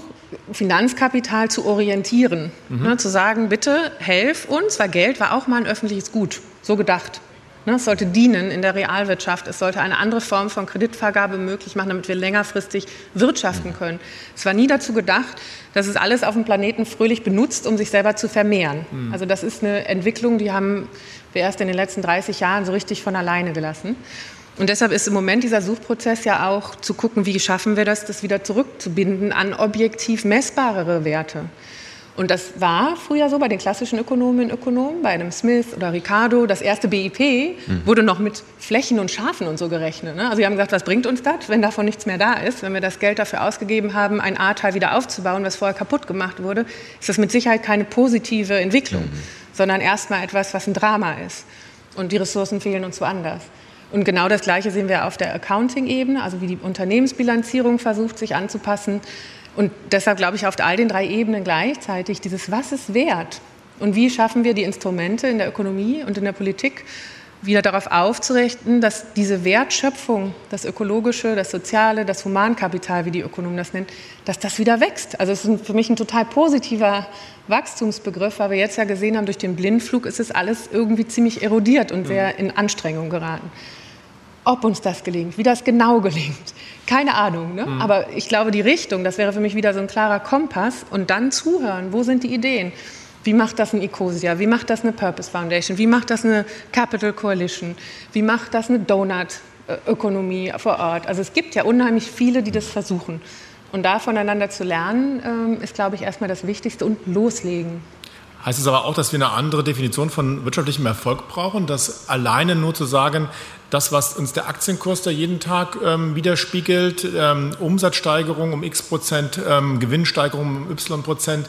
Finanzkapital zu orientieren. Mhm. Ne, zu sagen, bitte helf uns, weil Geld war auch mal ein öffentliches Gut. So gedacht. Ne, es sollte dienen in der Realwirtschaft. Es sollte eine andere Form von Kreditvergabe möglich machen, damit wir längerfristig wirtschaften können. Es war nie dazu gedacht, dass es alles auf dem Planeten fröhlich benutzt, um sich selber zu vermehren. Mhm. Also das ist eine Entwicklung, die haben wir erst in den letzten 30 Jahren so richtig von alleine gelassen. Und deshalb ist im Moment dieser Suchprozess ja auch zu gucken, wie schaffen wir das, das wieder zurückzubinden an objektiv messbarere Werte. Und das war früher so bei den klassischen Ökonominnen und Ökonomen, bei einem Smith oder Ricardo. Das erste BIP mhm. wurde noch mit Flächen und Schafen und so gerechnet. Ne? Also sie haben gesagt, was bringt uns das, wenn davon nichts mehr da ist? Wenn wir das Geld dafür ausgegeben haben, ein A-Teil wieder aufzubauen, was vorher kaputt gemacht wurde, ist das mit Sicherheit keine positive Entwicklung, mhm. sondern erstmal etwas, was ein Drama ist. Und die Ressourcen fehlen uns woanders. Und genau das Gleiche sehen wir auf der Accounting-Ebene, also wie die Unternehmensbilanzierung versucht, sich anzupassen. Und deshalb glaube ich auf all den drei Ebenen gleichzeitig dieses Was ist wert? Und wie schaffen wir die Instrumente in der Ökonomie und in der Politik wieder darauf aufzurichten, dass diese Wertschöpfung, das ökologische, das soziale, das Humankapital, wie die Ökonomen das nennen, dass das wieder wächst. Also es ist für mich ein total positiver Wachstumsbegriff, weil wir jetzt ja gesehen haben, durch den Blindflug ist es alles irgendwie ziemlich erodiert und sehr in Anstrengung geraten. Ob uns das gelingt, wie das genau gelingt, keine Ahnung. Ne? Mhm. Aber ich glaube, die Richtung, das wäre für mich wieder so ein klarer Kompass. Und dann zuhören, wo sind die Ideen? Wie macht das ein Ecosia? Wie macht das eine Purpose Foundation? Wie macht das eine Capital Coalition? Wie macht das eine Donut-Ökonomie vor Ort? Also es gibt ja unheimlich viele, die das versuchen. Und da voneinander zu lernen, ähm, ist, glaube ich, erstmal das Wichtigste und loslegen. Heißt es aber auch, dass wir eine andere Definition von wirtschaftlichem Erfolg brauchen, dass alleine nur zu sagen, das, was uns der Aktienkurs da jeden Tag ähm, widerspiegelt, ähm, Umsatzsteigerung um x Prozent, ähm, Gewinnsteigerung um y Prozent,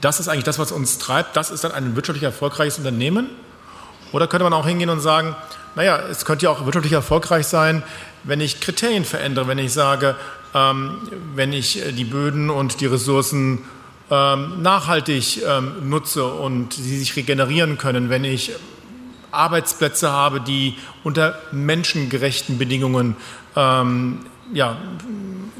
das ist eigentlich das, was uns treibt. Das ist dann ein wirtschaftlich erfolgreiches Unternehmen. Oder könnte man auch hingehen und sagen, naja, es könnte ja auch wirtschaftlich erfolgreich sein, wenn ich Kriterien verändere, wenn ich sage, ähm, wenn ich die Böden und die Ressourcen ähm, nachhaltig ähm, nutze und sie sich regenerieren können, wenn ich Arbeitsplätze habe, die unter menschengerechten Bedingungen ähm, ja,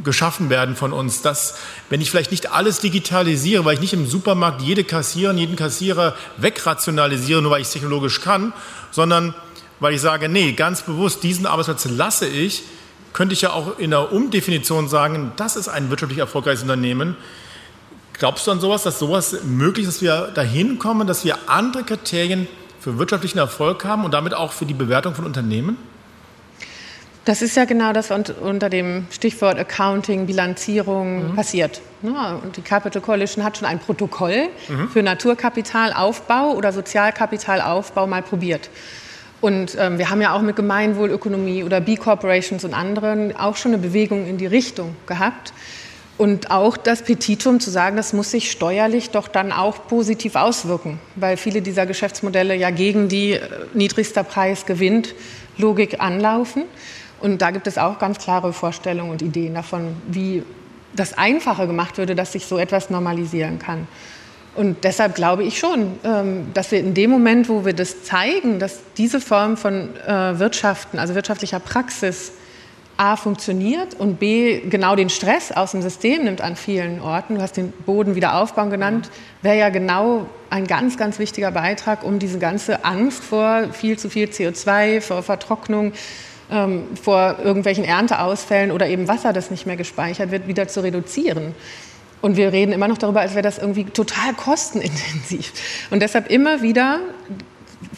geschaffen werden von uns, dass, wenn ich vielleicht nicht alles digitalisiere, weil ich nicht im Supermarkt jede Kassiererin, jeden Kassierer wegrationalisiere, nur weil ich es technologisch kann, sondern weil ich sage, nee, ganz bewusst, diesen Arbeitsplatz lasse ich, könnte ich ja auch in der Umdefinition sagen, das ist ein wirtschaftlich erfolgreiches Unternehmen. Glaubst du an sowas, dass sowas möglich ist, dass wir dahin kommen, dass wir andere Kriterien für wirtschaftlichen Erfolg haben und damit auch für die Bewertung von Unternehmen? Das ist ja genau das, was unter dem Stichwort Accounting, Bilanzierung mhm. passiert. Und die Capital Coalition hat schon ein Protokoll mhm. für Naturkapitalaufbau oder Sozialkapitalaufbau mal probiert. Und ähm, wir haben ja auch mit Gemeinwohlökonomie oder B-Corporations und anderen auch schon eine Bewegung in die Richtung gehabt. Und auch das Petitum zu sagen, das muss sich steuerlich doch dann auch positiv auswirken, weil viele dieser Geschäftsmodelle ja gegen die äh, niedrigster Preis gewinnt Logik anlaufen. Und da gibt es auch ganz klare Vorstellungen und Ideen davon, wie das einfacher gemacht würde, dass sich so etwas normalisieren kann. Und deshalb glaube ich schon, ähm, dass wir in dem Moment, wo wir das zeigen, dass diese Form von äh, Wirtschaften, also wirtschaftlicher Praxis, A funktioniert und B genau den Stress aus dem System nimmt an vielen Orten. Du hast den Boden wieder aufbauen genannt, wäre ja genau ein ganz, ganz wichtiger Beitrag, um diese ganze Angst vor viel zu viel CO2, vor Vertrocknung, ähm, vor irgendwelchen Ernteausfällen oder eben Wasser, das nicht mehr gespeichert wird, wieder zu reduzieren. Und wir reden immer noch darüber, als wäre das irgendwie total kostenintensiv. Und deshalb immer wieder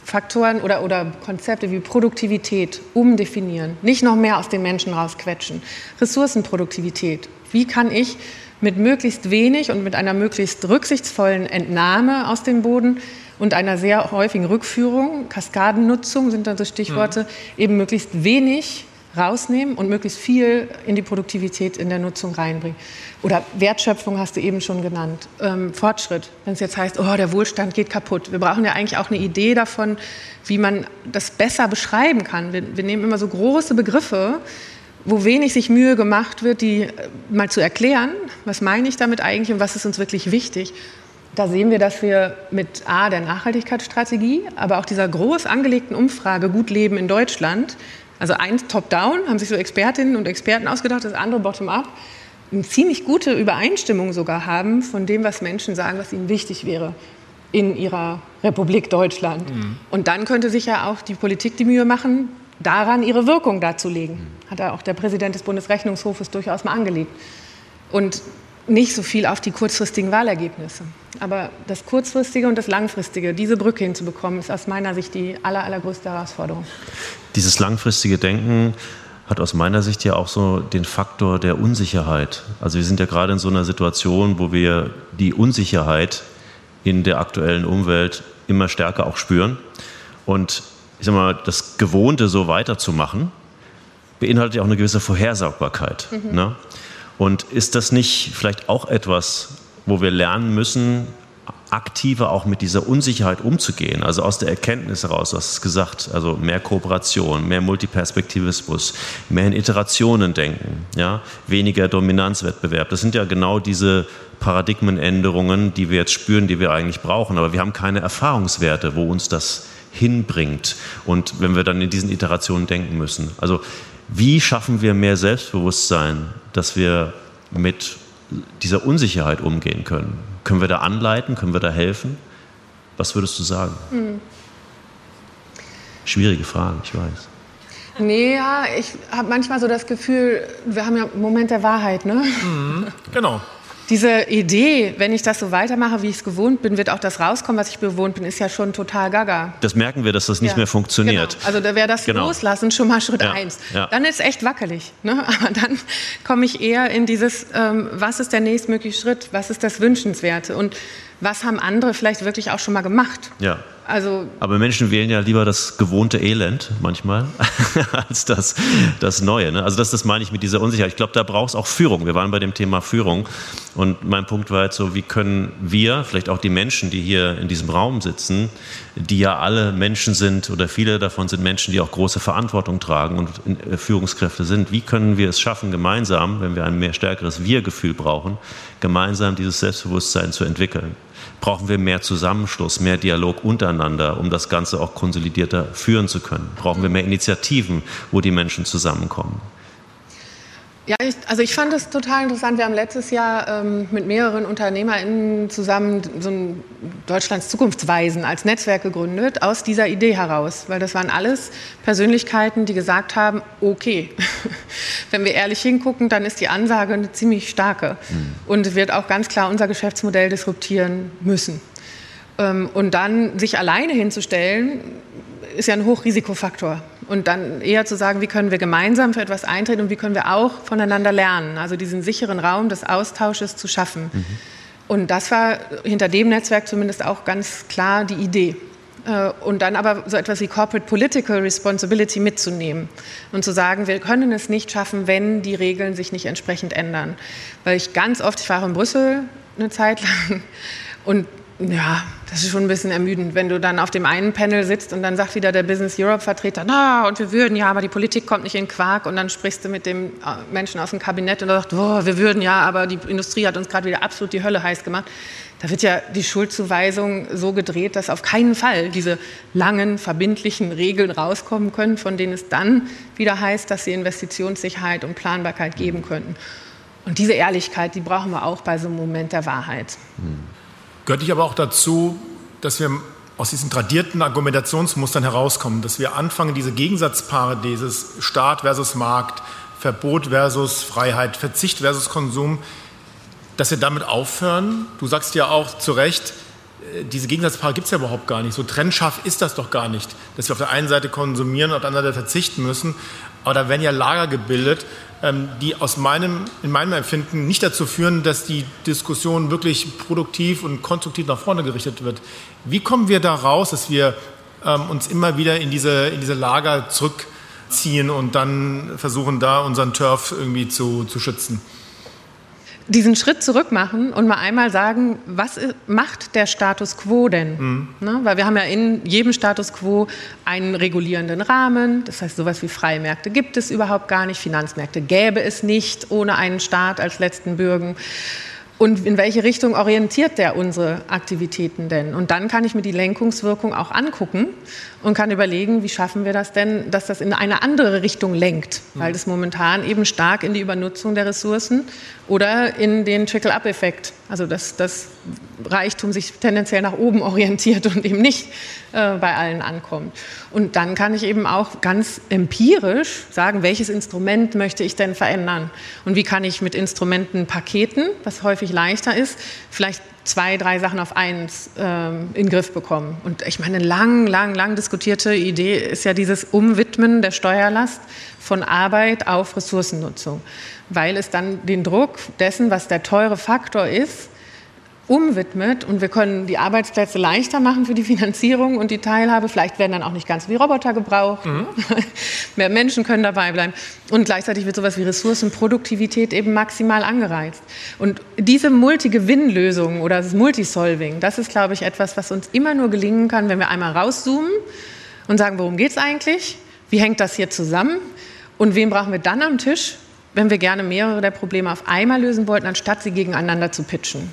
Faktoren oder, oder Konzepte wie Produktivität umdefinieren, nicht noch mehr aus den Menschen rausquetschen. Ressourcenproduktivität. Wie kann ich mit möglichst wenig und mit einer möglichst rücksichtsvollen Entnahme aus dem Boden und einer sehr häufigen Rückführung, Kaskadennutzung sind da so Stichworte, mhm. eben möglichst wenig rausnehmen und möglichst viel in die Produktivität in der Nutzung reinbringen. Oder Wertschöpfung hast du eben schon genannt. Ähm, Fortschritt, wenn es jetzt heißt, oh, der Wohlstand geht kaputt. Wir brauchen ja eigentlich auch eine Idee davon, wie man das besser beschreiben kann. Wir, wir nehmen immer so große Begriffe, wo wenig sich Mühe gemacht wird, die äh, mal zu erklären. Was meine ich damit eigentlich und was ist uns wirklich wichtig? Da sehen wir, dass wir mit A, der Nachhaltigkeitsstrategie, aber auch dieser groß angelegten Umfrage Gut Leben in Deutschland also eins top-down, haben sich so Expertinnen und Experten ausgedacht, das andere bottom-up, eine ziemlich gute Übereinstimmung sogar haben von dem, was Menschen sagen, was ihnen wichtig wäre in ihrer Republik Deutschland. Mhm. Und dann könnte sich ja auch die Politik die Mühe machen, daran ihre Wirkung darzulegen. Mhm. Hat ja auch der Präsident des Bundesrechnungshofes durchaus mal angelegt. Und nicht so viel auf die kurzfristigen Wahlergebnisse. Aber das Kurzfristige und das Langfristige, diese Brücke hinzubekommen, ist aus meiner Sicht die aller, allergrößte Herausforderung. Dieses langfristige Denken hat aus meiner Sicht ja auch so den Faktor der Unsicherheit. Also wir sind ja gerade in so einer Situation, wo wir die Unsicherheit in der aktuellen Umwelt immer stärker auch spüren. Und ich sag mal, das Gewohnte so weiterzumachen, beinhaltet ja auch eine gewisse Vorhersagbarkeit. Mhm. Ne? Und ist das nicht vielleicht auch etwas, wo wir lernen müssen, aktiver auch mit dieser Unsicherheit umzugehen, also aus der Erkenntnis heraus, du hast es gesagt, also mehr Kooperation, mehr Multiperspektivismus, mehr in Iterationen denken, ja, weniger Dominanzwettbewerb. Das sind ja genau diese Paradigmenänderungen, die wir jetzt spüren, die wir eigentlich brauchen, aber wir haben keine Erfahrungswerte, wo uns das hinbringt. Und wenn wir dann in diesen Iterationen denken müssen. Also wie schaffen wir mehr Selbstbewusstsein, dass wir mit dieser Unsicherheit umgehen können? Können wir da anleiten? Können wir da helfen? Was würdest du sagen? Hm. Schwierige Frage, ich weiß. Nee, ja, ich habe manchmal so das Gefühl, wir haben ja einen Moment der Wahrheit, ne? Mhm, genau. Diese Idee, wenn ich das so weitermache, wie ich es gewohnt bin, wird auch das rauskommen, was ich bewohnt bin, ist ja schon total gaga. Das merken wir, dass das nicht ja. mehr funktioniert. Genau. Also da wäre das genau. Loslassen schon mal Schritt ja. eins. Ja. Dann ist es echt wackelig. Ne? Aber dann komme ich eher in dieses, ähm, was ist der nächstmögliche Schritt, was ist das Wünschenswerte und was haben andere vielleicht wirklich auch schon mal gemacht. Ja. Also Aber Menschen wählen ja lieber das gewohnte Elend manchmal als das, das Neue. Ne? Also das, das meine ich mit dieser Unsicherheit. Ich glaube, da braucht es auch Führung. Wir waren bei dem Thema Führung. Und mein Punkt war jetzt so, wie können wir, vielleicht auch die Menschen, die hier in diesem Raum sitzen, die ja alle Menschen sind oder viele davon sind Menschen, die auch große Verantwortung tragen und äh, Führungskräfte sind, wie können wir es schaffen, gemeinsam, wenn wir ein mehr stärkeres Wir-Gefühl brauchen, gemeinsam dieses Selbstbewusstsein zu entwickeln? Brauchen wir mehr Zusammenschluss, mehr Dialog untereinander, um das Ganze auch konsolidierter führen zu können? Brauchen wir mehr Initiativen, wo die Menschen zusammenkommen? Ja, ich, also ich fand es total interessant. Wir haben letztes Jahr ähm, mit mehreren UnternehmerInnen zusammen so ein Deutschlands Zukunftsweisen als Netzwerk gegründet, aus dieser Idee heraus. Weil das waren alles Persönlichkeiten, die gesagt haben, okay, wenn wir ehrlich hingucken, dann ist die Ansage eine ziemlich starke mhm. und wird auch ganz klar unser Geschäftsmodell disruptieren müssen. Ähm, und dann sich alleine hinzustellen, ist ja ein Hochrisikofaktor. Und dann eher zu sagen, wie können wir gemeinsam für etwas eintreten und wie können wir auch voneinander lernen, also diesen sicheren Raum des Austausches zu schaffen. Mhm. Und das war hinter dem Netzwerk zumindest auch ganz klar die Idee. Äh, und dann aber so etwas wie Corporate Political Responsibility mitzunehmen und zu sagen, wir können es nicht schaffen, wenn die Regeln sich nicht entsprechend ändern. Weil ich ganz oft, ich war in Brüssel eine Zeit lang und ja, das ist schon ein bisschen ermüdend, wenn du dann auf dem einen Panel sitzt und dann sagt wieder der Business Europe Vertreter, na, und wir würden ja, aber die Politik kommt nicht in Quark und dann sprichst du mit dem äh, Menschen aus dem Kabinett und er sagt, oh, wir würden ja, aber die Industrie hat uns gerade wieder absolut die Hölle heiß gemacht. Da wird ja die Schuldzuweisung so gedreht, dass auf keinen Fall diese langen, verbindlichen Regeln rauskommen können, von denen es dann wieder heißt, dass sie Investitionssicherheit und Planbarkeit geben könnten. Und diese Ehrlichkeit, die brauchen wir auch bei so einem Moment der Wahrheit. Hm. Gehört nicht aber auch dazu, dass wir aus diesen tradierten Argumentationsmustern herauskommen, dass wir anfangen, diese Gegensatzpaare, dieses Staat versus Markt, Verbot versus Freiheit, Verzicht versus Konsum, dass wir damit aufhören. Du sagst ja auch zu Recht, diese Gegensatzpaare gibt es ja überhaupt gar nicht. So trennscharf ist das doch gar nicht, dass wir auf der einen Seite konsumieren und auf der anderen Seite verzichten müssen. Aber da werden ja Lager gebildet, ähm, die aus meinem, in meinem Empfinden nicht dazu führen, dass die Diskussion wirklich produktiv und konstruktiv nach vorne gerichtet wird. Wie kommen wir da raus, dass wir ähm, uns immer wieder in diese, in diese Lager zurückziehen und dann versuchen, da unseren Turf irgendwie zu, zu schützen? Diesen Schritt zurück machen und mal einmal sagen, was macht der Status quo denn? Mhm. Ne? Weil wir haben ja in jedem Status quo einen regulierenden Rahmen. Das heißt, sowas wie freie Märkte gibt es überhaupt gar nicht. Finanzmärkte gäbe es nicht ohne einen Staat als letzten Bürgen. Und in welche Richtung orientiert der unsere Aktivitäten denn? Und dann kann ich mir die Lenkungswirkung auch angucken und kann überlegen, wie schaffen wir das denn, dass das in eine andere Richtung lenkt, weil das momentan eben stark in die Übernutzung der Ressourcen oder in den Trickle-up-Effekt, also dass das Reichtum sich tendenziell nach oben orientiert und eben nicht äh, bei allen ankommt. Und dann kann ich eben auch ganz empirisch sagen, welches Instrument möchte ich denn verändern? Und wie kann ich mit Instrumenten Paketen, was häufig leichter ist, vielleicht zwei, drei Sachen auf eins ähm, in den Griff bekommen. Und ich meine, lang, lang, lang diskutierte Idee ist ja dieses Umwidmen der Steuerlast von Arbeit auf Ressourcennutzung, weil es dann den Druck dessen, was der teure Faktor ist, umwidmet und wir können die Arbeitsplätze leichter machen für die Finanzierung und die Teilhabe. Vielleicht werden dann auch nicht ganz wie Roboter gebraucht. Mhm. Mehr Menschen können dabei bleiben. Und gleichzeitig wird sowas wie Ressourcenproduktivität eben maximal angereizt. Und diese Multigewinn-Lösung oder das Multisolving, das ist, glaube ich, etwas, was uns immer nur gelingen kann, wenn wir einmal rauszoomen und sagen, worum geht es eigentlich? Wie hängt das hier zusammen? Und wen brauchen wir dann am Tisch, wenn wir gerne mehrere der Probleme auf einmal lösen wollten, anstatt sie gegeneinander zu pitchen?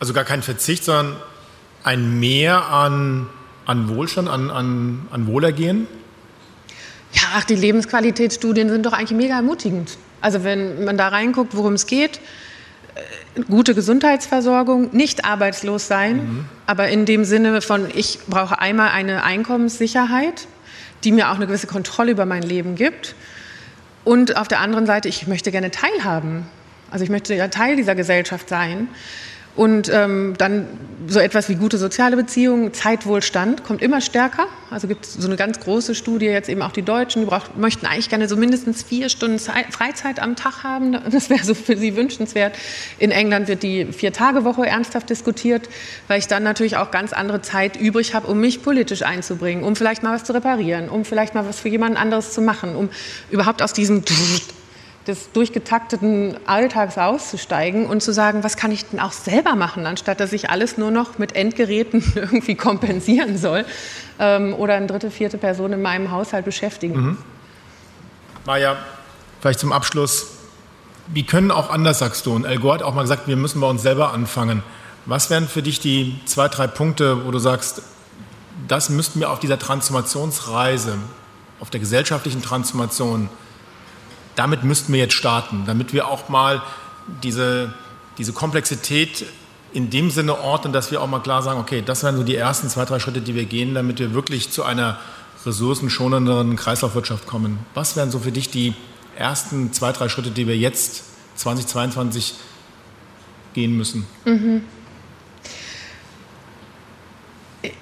Also gar kein Verzicht, sondern ein Mehr an, an Wohlstand, an, an, an Wohlergehen? Ja, ach, die Lebensqualitätsstudien sind doch eigentlich mega ermutigend. Also wenn man da reinguckt, worum es geht, äh, gute Gesundheitsversorgung, nicht arbeitslos sein, mhm. aber in dem Sinne von, ich brauche einmal eine Einkommenssicherheit, die mir auch eine gewisse Kontrolle über mein Leben gibt. Und auf der anderen Seite, ich möchte gerne teilhaben. Also ich möchte ja Teil dieser Gesellschaft sein. Und ähm, dann so etwas wie gute soziale Beziehungen, Zeitwohlstand kommt immer stärker. Also gibt es so eine ganz große Studie, jetzt eben auch die Deutschen, die braucht, möchten eigentlich gerne so mindestens vier Stunden Zeit, Freizeit am Tag haben. Das wäre so für sie wünschenswert. In England wird die Vier-Tage-Woche ernsthaft diskutiert, weil ich dann natürlich auch ganz andere Zeit übrig habe, um mich politisch einzubringen, um vielleicht mal was zu reparieren, um vielleicht mal was für jemand anderes zu machen, um überhaupt aus diesem des durchgetakteten Alltags auszusteigen und zu sagen, was kann ich denn auch selber machen, anstatt dass ich alles nur noch mit Endgeräten irgendwie kompensieren soll ähm, oder eine dritte, vierte Person in meinem Haushalt beschäftigen. Mhm. Maja, vielleicht zum Abschluss. Wie können auch anders, sagst du, und El Gore hat auch mal gesagt, wir müssen bei uns selber anfangen. Was wären für dich die zwei, drei Punkte, wo du sagst, das müssten wir auf dieser Transformationsreise, auf der gesellschaftlichen Transformation damit müssten wir jetzt starten, damit wir auch mal diese, diese Komplexität in dem Sinne ordnen, dass wir auch mal klar sagen, okay, das wären so die ersten zwei, drei Schritte, die wir gehen, damit wir wirklich zu einer ressourcenschonenderen Kreislaufwirtschaft kommen. Was wären so für dich die ersten zwei, drei Schritte, die wir jetzt 2022 gehen müssen? Mhm.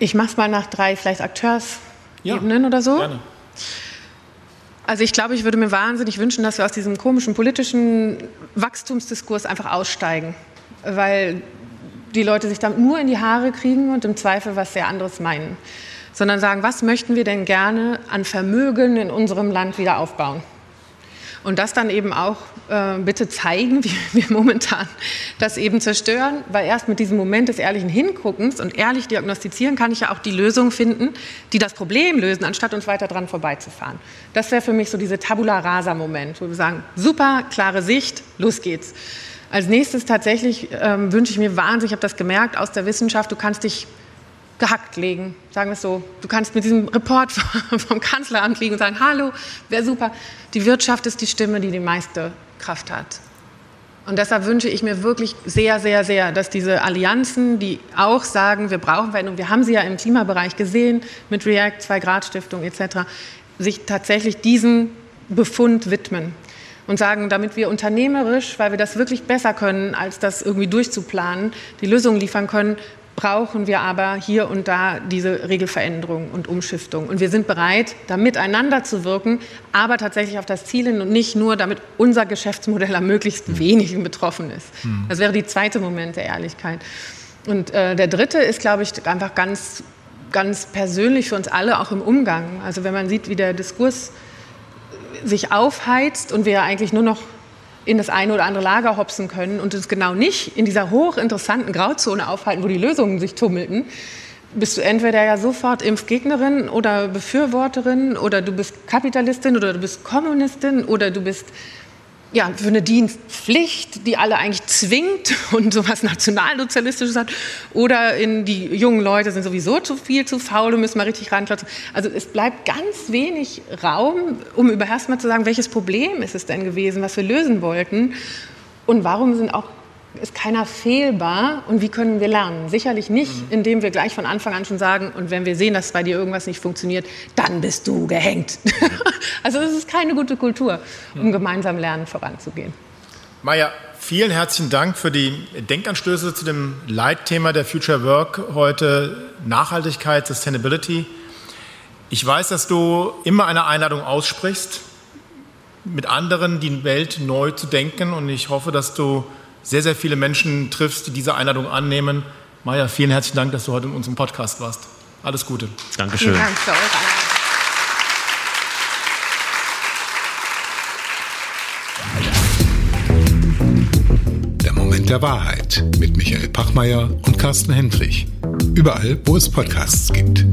Ich mache es mal nach drei vielleicht Akteursebenen ja, oder so. Gerne. Also ich glaube, ich würde mir wahnsinnig wünschen, dass wir aus diesem komischen politischen Wachstumsdiskurs einfach aussteigen, weil die Leute sich damit nur in die Haare kriegen und im Zweifel was sehr anderes meinen, sondern sagen, was möchten wir denn gerne an Vermögen in unserem Land wieder aufbauen? Und das dann eben auch äh, bitte zeigen, wie wir momentan das eben zerstören, weil erst mit diesem Moment des ehrlichen Hinguckens und ehrlich diagnostizieren kann ich ja auch die Lösung finden, die das Problem lösen, anstatt uns weiter dran vorbeizufahren. Das wäre für mich so diese Tabula rasa Moment, wo wir sagen, super, klare Sicht, los geht's. Als nächstes tatsächlich ähm, wünsche ich mir wahnsinnig, ich habe das gemerkt aus der Wissenschaft, du kannst dich gehackt legen, sagen wir es so. Du kannst mit diesem Report vom Kanzleramt liegen und sagen, hallo, wäre super. Die Wirtschaft ist die Stimme, die die meiste Kraft hat. Und deshalb wünsche ich mir wirklich sehr, sehr, sehr, dass diese Allianzen, die auch sagen, wir brauchen Veränderung, wir haben sie ja im Klimabereich gesehen mit React, Zwei-Grad-Stiftung etc., sich tatsächlich diesem Befund widmen und sagen, damit wir unternehmerisch, weil wir das wirklich besser können, als das irgendwie durchzuplanen, die Lösungen liefern können, brauchen wir aber hier und da diese Regelveränderung und Umschiftung. Und wir sind bereit, da miteinander zu wirken, aber tatsächlich auf das Ziel hin und nicht nur, damit unser Geschäftsmodell am möglichst hm. wenigen betroffen ist. Hm. Das wäre die zweite Moment der Ehrlichkeit. Und äh, der dritte ist, glaube ich, einfach ganz, ganz persönlich für uns alle, auch im Umgang. Also wenn man sieht, wie der Diskurs sich aufheizt und wir eigentlich nur noch in das eine oder andere Lager hopsen können und uns genau nicht in dieser hochinteressanten Grauzone aufhalten, wo die Lösungen sich tummelten, bist du entweder ja sofort Impfgegnerin oder Befürworterin oder du bist Kapitalistin oder du bist Kommunistin oder du bist ja, für eine Dienstpflicht, die alle eigentlich zwingt und sowas Nationalsozialistisches hat. Oder in die jungen Leute sind sowieso zu viel zu faul und müssen mal richtig ranklotzen. Also es bleibt ganz wenig Raum, um über erstmal zu sagen, welches Problem ist es denn gewesen, was wir lösen wollten. Und warum sind auch ist keiner fehlbar und wie können wir lernen? Sicherlich nicht, mhm. indem wir gleich von Anfang an schon sagen, und wenn wir sehen, dass bei dir irgendwas nicht funktioniert, dann bist du gehängt. also das ist keine gute Kultur, um gemeinsam lernen voranzugehen. Maja, vielen herzlichen Dank für die Denkanstöße zu dem Leitthema der Future Work heute, Nachhaltigkeit, Sustainability. Ich weiß, dass du immer eine Einladung aussprichst, mit anderen die Welt neu zu denken und ich hoffe, dass du sehr, sehr viele Menschen triffst, die diese Einladung annehmen. Maja, vielen herzlichen Dank, dass du heute in unserem Podcast warst. Alles Gute. Dankeschön. Vielen Dank für eure Der Moment der Wahrheit mit Michael Pachmeier und Carsten Hendrich. Überall, wo es Podcasts gibt.